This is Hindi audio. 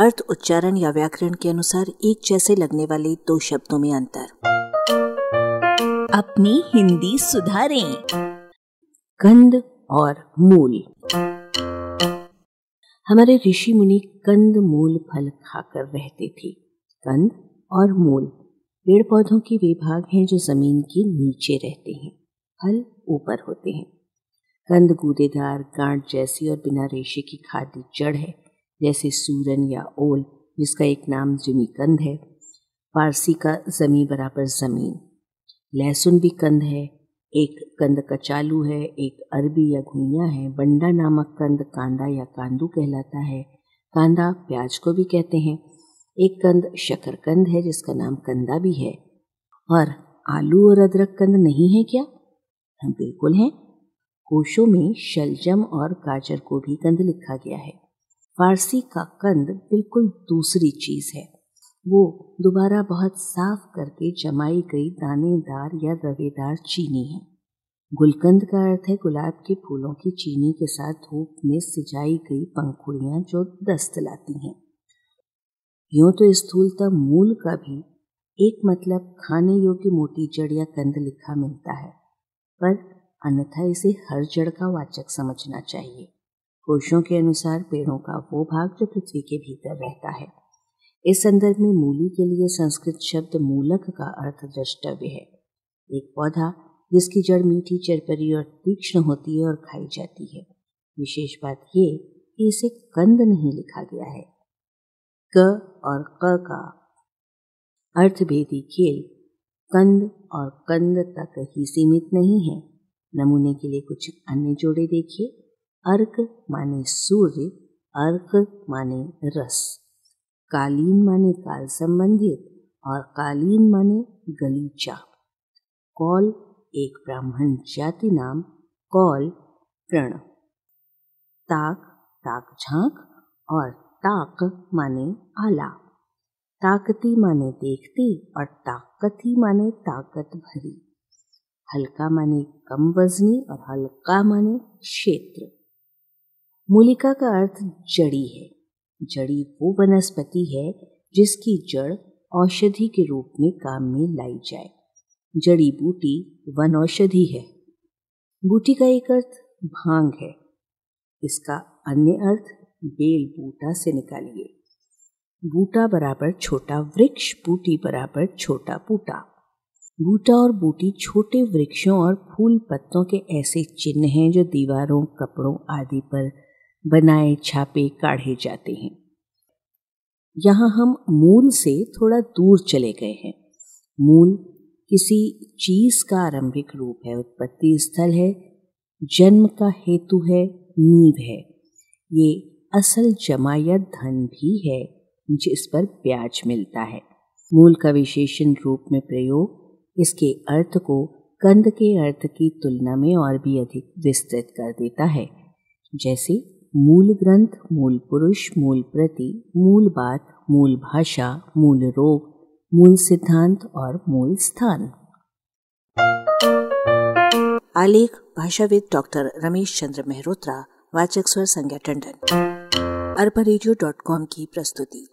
अर्थ, उच्चारण या व्याकरण के अनुसार एक जैसे लगने वाले दो शब्दों में अंतर। अपनी हिंदी सुधारें। कंद और मूल। हमारे ऋषि मुनि कंद, मूल, फल खाकर रहते थे। कंद और मूल पेड़ पौधों के वे भाग हैं जो ज़मीन के नीचे रहते हैं। फल ऊपर होते हैं। कंद, गूदेदार, गांठ जैसी और बिना रेशे की खाद्य जड़ है। जैसे सूरन या ओल, जिसका एक नाम जिमी कंद है। पारसी का जमी बराबर ज़मीन। लहसुन भी कंद है, एक कंद कचालू है, एक अरबी या घुइया है। बंडा नामक कंद कांदा या कांदू कहलाता है। कांदा प्याज को भी कहते हैं। एक कंद शकरकंद है, जिसका नाम कंदा भी है। और आलू और अदरक कंद नहीं है क्या? हम बिल्कुल हैं। कोशों में शलजम और गाजर को भी कंद लिखा गया है। फारसी का कंद बिल्कुल दूसरी चीज़ है। वो दोबारा बहुत साफ़ करके जमाई गई दानेदार या रवेदार चीनी है। गुलकंद का अर्थ है गुलाब के फूलों की चीनी के साथ धूप में सिजाई गई पंखुड़ियाँ जो दस्त लाती हैं। यूँ तो स्थूलता मूल का भी एक मतलब खाने योग्य मोटी जड़ या कंद लिखा मिलता है, पर अन्यथा इसे हर जड़ का वाचक समझना चाहिए। कोशों के अनुसार पेड़ों का वो भाग जो पृथ्वी के भीतर रहता है। इस संदर्भ में मूली के लिए संस्कृत शब्द मूलक का अर्थ द्रष्टव्य है। एक पौधा, जिसकी जड़ मीठी, चरपरी और तीक्ष्ण होती है और खाई जाती है। विशेष बात ये कि इसे कंद नहीं लिखा गया है। क और क का अर्थभेदी खेल कंद और कंद तक ही सीमित नहीं है। नमूने के लिए कुछ अन्य जोड़े देखिए। अर्क माने सूर्य, अर्क माने रस। कालीन माने काल संबंधित और कालीन माने गलीचा। कौल एक ब्राह्मण जाति नाम कौल प्रण। ताक ताक झाँक और ताक माने आला। ताकती माने देखती और ताकती माने ताकत भरी। हल्का माने कम वजनी और हल्का माने क्षेत्र। मूलिका का अर्थ जड़ी है। जड़ी वो वनस्पति है जिसकी जड़ औषधि के रूप में काम में लाई जाए। जड़ी बूटी वन औषधि है। बूटी का एक अर्थ भाँग है। इसका अन्य अर्थ बेल बूटा से निकालिए। बूटा बराबर छोटा वृक्ष, बूटी बराबर छोटा बूटा। बूटा और बूटी छोटे वृक्षों और फूल पत्तों के ऐसे चिन्ह हैं जो दीवारों, कपड़ों आदि पर बनाए छापे काढ़े जाते हैं। यहाँ हम मूल से थोड़ा दूर चले गए हैं। मूल किसी चीज़ का आरंभिक रूप है, उत्पत्ति स्थल है, जन्म का हेतु है, नींव है। ये असल जमा या धन भी है, जिस पर ब्याज मिलता है। मूल का विशेषण रूप में प्रयोग इसके अर्थ को कंद के अर्थ की तुलना में और भी अधिक विस्तृत कर देता है। जैसे मूल ग्रंथ मूल पुरुष मूल प्रति मूल बात मूल भाषा मूल रोग मूल सिद्धांत और मूल स्थान आलेख, भाषाविद डॉक्टर रमेश चंद्र मेहरोत्रा, वाचक स्वर संज्ञा टंडन। अरबा की प्रस्तुति।